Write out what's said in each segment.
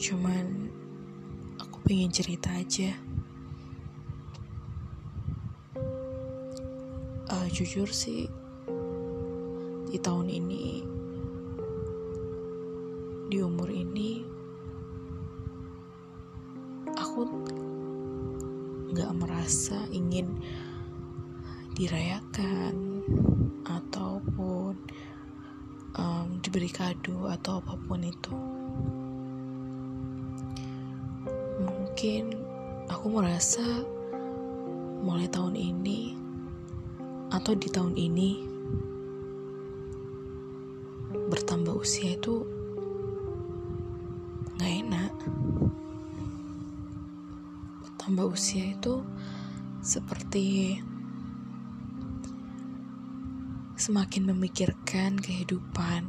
Cuman aku pengen cerita aja. Uh, jujur sih, di tahun ini, di umur ini, aku nggak merasa ingin dirayakan ataupun um, diberi kado atau apa pun itu. Mungkin aku merasa mulai tahun ini atau di tahun ini bertambah usia itu nggak enak. Bertambah usia itu seperti semakin memikirkan kehidupan.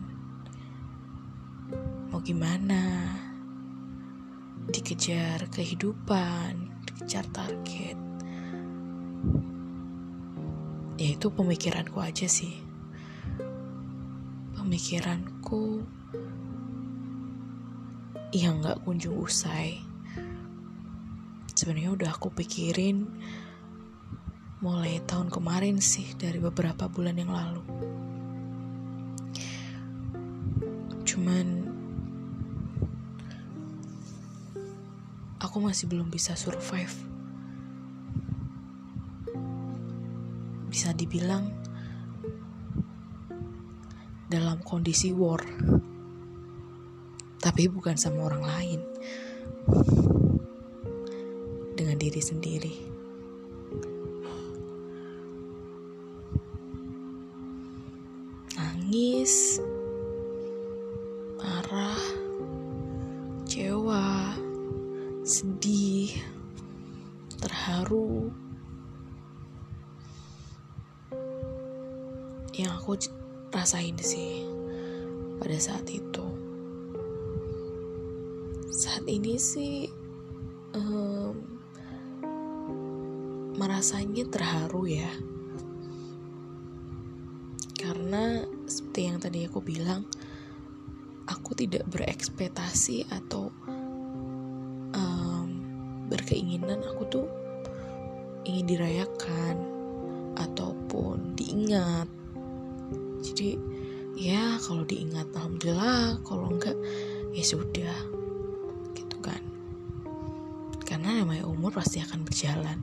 Mau gimana? Dikejar kehidupan, dikejar target. Ya itu pemikiranku aja sih. Pemikiranku yang gak kunjung usai. Sebenarnya udah aku pikirin mulai tahun kemarin sih dari beberapa bulan yang lalu. Cuman aku masih belum bisa survive. Bisa dibilang dalam kondisi war. Tapi bukan sama orang lain. Dengan diri sendiri. nangis, marah, terharu. Yang aku rasain sih pada saat itu. Saat ini sih um, merasanya terharu ya karena seperti yang tadi aku bilang aku tidak berekspektasi atau um, berkeinginan aku tuh ingin dirayakan ataupun diingat. Jadi ya kalau diingat alhamdulillah. Kalau enggak ya sudah. Gitu kan. Karena namanya umur pasti akan berjalan.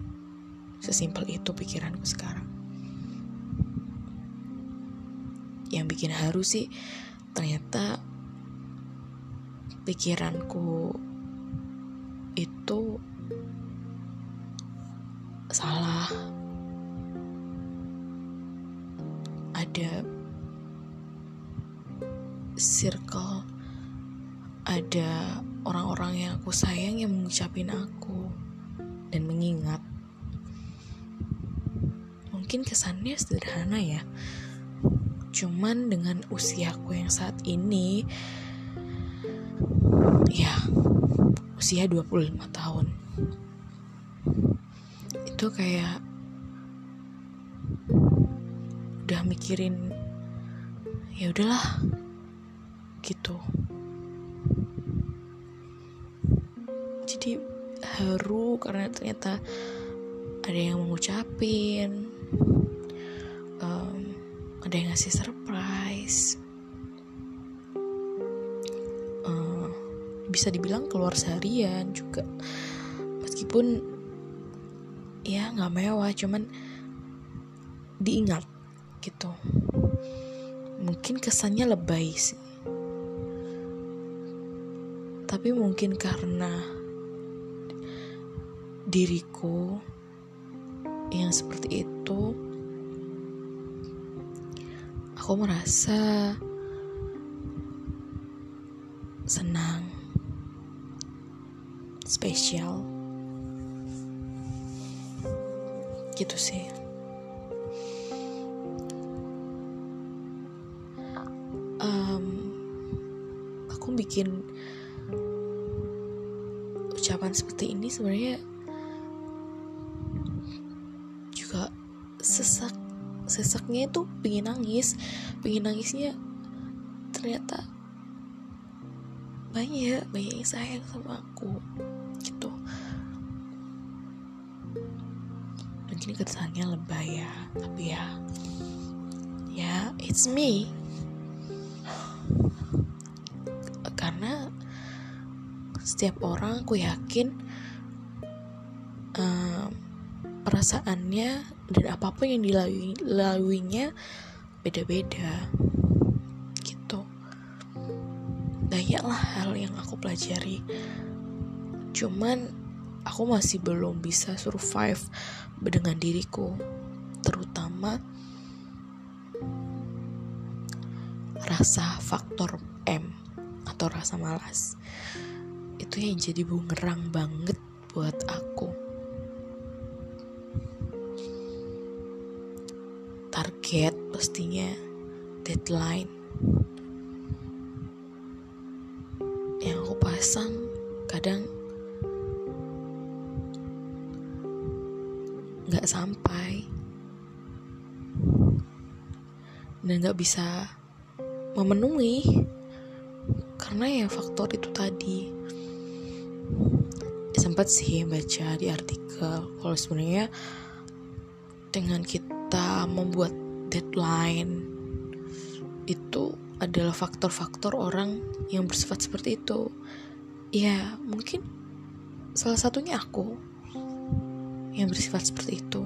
Sesimpel itu pikiranku sekarang. Yang bikin haru sih ternyata pikiranku itu salah. Ada circle ada orang-orang yang aku sayang yang mengucapin aku dan mengingat. Mungkin kesannya sederhana ya. Cuman dengan usiaku yang saat ini ya usia 25 tahun. Itu kayak udah mikirin ya udahlah gitu. Jadi haru karena ternyata ada yang mengucapin ada yang ngasih surprise uh, bisa dibilang keluar seharian juga meskipun ya nggak mewah cuman diingat gitu. Mungkin kesannya lebay sih. Tapi mungkin karena diriku yang seperti itu aku merasa senang, spesial, gitu sih. Um, aku bikin ucapan seperti ini sebenarnya juga sesak sesaknya itu pengen nangis pengen nangisnya ternyata banyak banyak yang sayang sama aku mungkin kesannya lebay ya tapi ya ya it's me. Karena setiap orang aku yakin um, perasaannya dan apa pun yang dilaluinya beda-beda gitu. Banyaklah hal yang aku pelajari. Cuman aku masih belum bisa survive dengan diriku. Terutama rasa faktor M atau rasa malas. Itu yang jadi bumerang banget buat aku. Target pastinya deadline yang aku pasang kadang dan nggak bisa memenuhi karena ya faktor itu tadi. Sempat sih baca di artikel kalau sebenarnya dengan kita membuat deadline itu adalah faktor-faktor orang yang bersifat seperti itu. Ya mungkin salah satunya aku yang bersifat seperti itu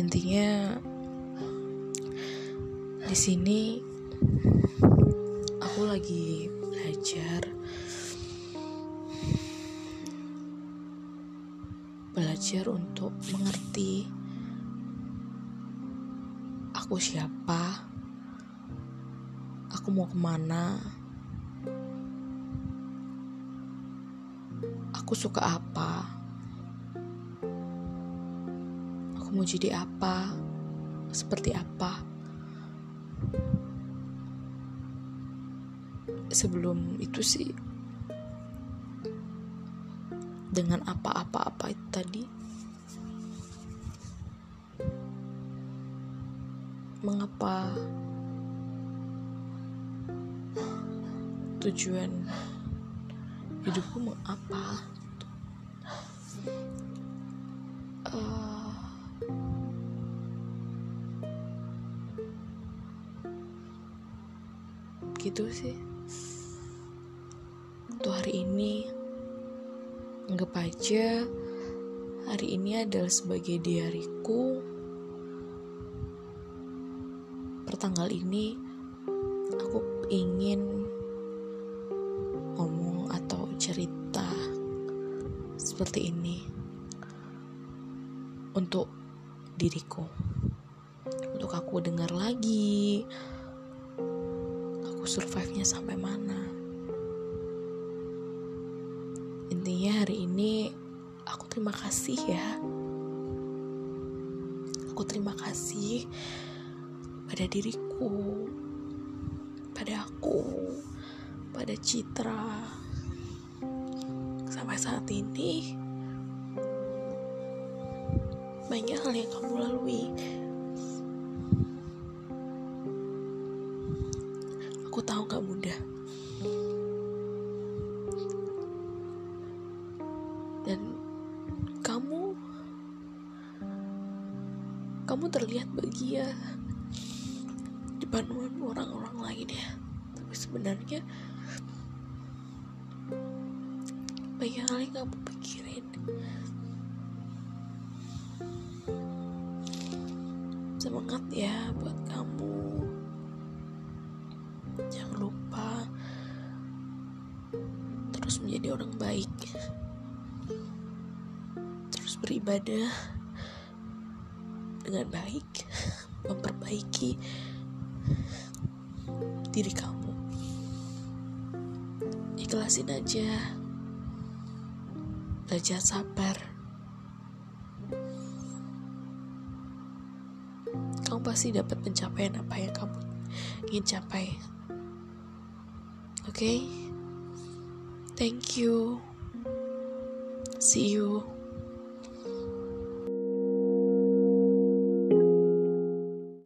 intinya di sini aku lagi belajar belajar untuk mengerti aku siapa aku mau ke mana aku suka apa mau jadi apa? Seperti apa? Sebelum itu sih dengan apa-apa-apa itu tadi mengapa tujuan hidupku mau apa uh, gitu sih. Untuk hari ini anggap aja hari ini adalah sebagai diariku. Pertanggal ini aku ingin ngomong atau cerita seperti ini untuk diriku. Untuk aku dengar lagi survive-nya sampai mana. Intinya hari ini aku terima kasih ya. Aku terima kasih pada diriku pada aku pada Citra. Sampai saat ini banyak hal yang kamu lalui aku tahu gak mudah. Dan kamu kamu terlihat bahagia di depan orang-orang lain ya. Tapi sebenarnya banyak hal yang kamu pikirin. Semangat ya buat kamu terus menjadi orang baik beribadah dengan baik, memperbaiki diri kamu. Ikhlasin aja, belajar sabar. Kamu pasti dapat pencapaian apa yang kamu ingin capai. Oke, okay? Thank you. See you.